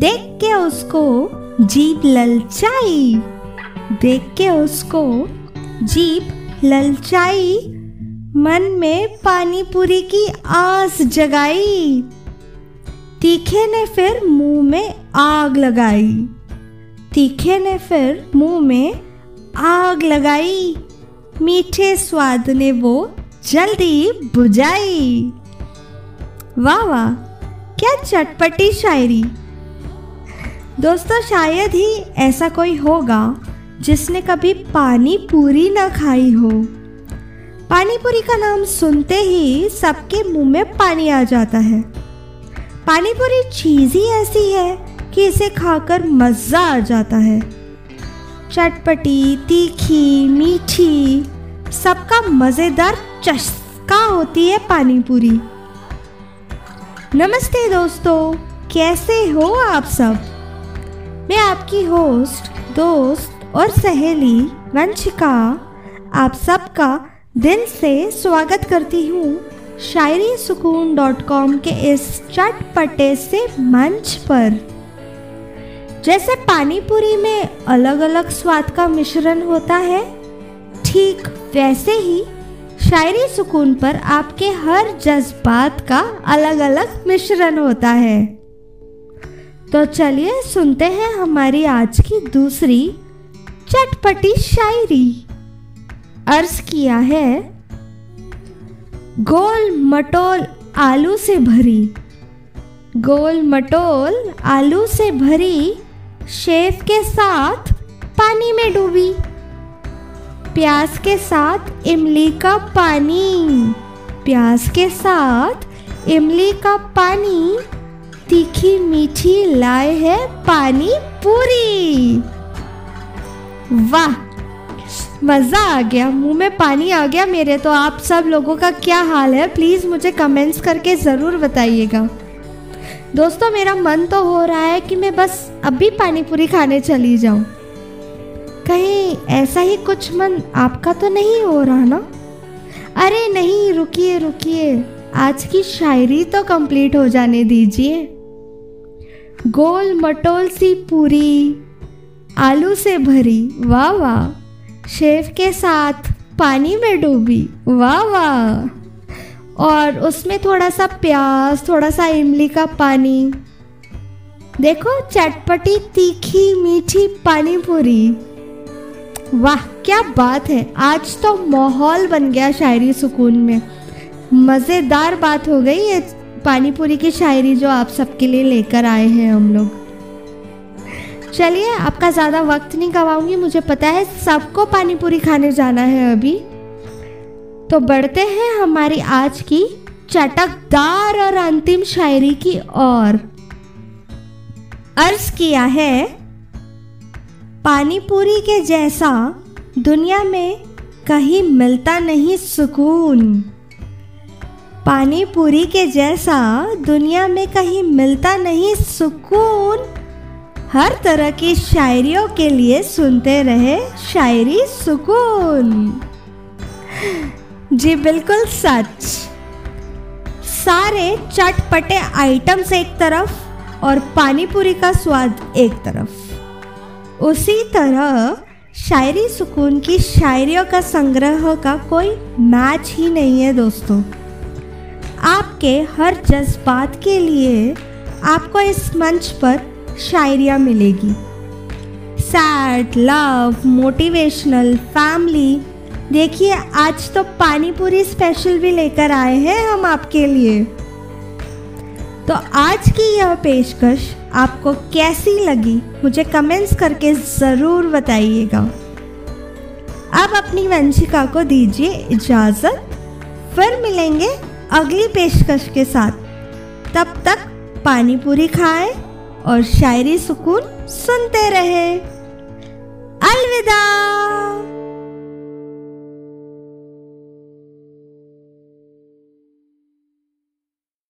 देख के उसको जीप ललचाई। देख के उसको जीप ललचाई। मन में पानी पूरी की आस जगाई। तीखे ने फिर मुँह में आग लगाई। तीखे ने फिर मुँह में आग लगाई। मीठे स्वाद ने वो जल्दी बुझाई। वाह वाह, क्या चटपटी शायरी। दोस्तों, शायद ही ऐसा कोई होगा जिसने कभी पानी पूरी ना खाई हो। पानी पूरी का नाम सुनते ही सबके मुँह में पानी आ जाता है। पानी पूरी चीज़ ही ऐसी है कि इसे खाकर मज़ा आ जाता है। चटपटी, तीखी, मीठी, सबका मज़ेदार चस्का होती है पानी पूरी। नमस्ते दोस्तों, कैसे हो आप सब? आपकी होस्ट, दोस्त और सहेली वंशिका, आप सबका दिल से स्वागत करती हूँ शायरी सुकून डॉट कॉम के इस चटपटे से मंच पर। जैसे पानी पूरी में अलग अलग स्वाद का मिश्रण होता है, ठीक वैसे ही शायरी सुकून पर आपके हर जज्बात का अलग अलग मिश्रण होता है। तो चलिए सुनते हैं हमारी आज की दूसरी चटपटी शायरी। अर्ज़ किया है, गोल मटोल आलू से भरी। गोल मटोल आलू से भरी शेफ के साथ पानी में डूबी। प्याज के साथ इमली का पानी। प्याज के साथ इमली का पानी। तीखी मीठी लाए है पानी पूरी। वाह, मज़ा आ गया। मुँह में पानी आ गया मेरे तो आप सब लोगों का क्या हाल है? प्लीज़ मुझे कमेंट्स करके ज़रूर बताइएगा। दोस्तों, मेरा मन तो हो रहा है कि मैं बस अभी पानी पूरी खाने चली जाऊँ। कहीं ऐसा ही कुछ मन आपका तो नहीं हो रहा ना? अरे नहीं, रुकिए रुकिए। आज की शायरी तो कंप्लीट हो जाने दीजिए। गोल मटोल सी पूरी, आलू से भरी, वाह वाह। शेफ के साथ पानी में डूबी, वाह वाह। और उसमें थोड़ा सा प्याज, थोड़ा सा इमली का पानी। देखो, चटपटी, तीखी, मीठी पानी पूरी। वाह, क्या बात है। आज तो माहौल बन गया शायरी सुकून में। मज़ेदार बात हो गई ये। पानी पूरी की शायरी जो आप सबके लिए लेकर आए हैं हम लोग। चलिए, आपका ज़्यादा वक्त नहीं गवाऊँगी, मुझे पता है सबको पानीपुरी खाने जाना है अभी। तो बढ़ते हैं हमारी आज की चटकदार और अंतिम शायरी की ओर। अर्ज़ किया है, पानीपुरी के जैसा दुनिया में कहीं मिलता नहीं सुकून। पानी पूरी के जैसा दुनिया में कहीं मिलता नहीं, सुकून हर तरह की शायरियों के लिए सुनते रहे शायरी सुकून। जी बिल्कुल सच। सारे चटपटे आइटम्स एक तरफ़ और पानी पूरी का स्वाद एक तरफ़। उसी तरह शायरी सुकून की शायरियों का संग्रह का कोई मैच ही नहीं है दोस्तों। आपके हर जज्बात के लिए आपको इस मंच पर शायरिया मिलेगी। सैड लव मोटिवेशनल फैमिली देखिए, आज तो पानी पूरी स्पेशल भी लेकर आए हैं हम आपके लिए। तो आज की यह पेशकश आपको कैसी लगी, मुझे कमेंट्स करके ज़रूर बताइएगा। अब अपनी वंशिका को दीजिए इजाज़त। फिर मिलेंगे अगली पेशकश के साथ तब तक पानी पूरी खाएँ और शायरी सुकून सुनते रहे।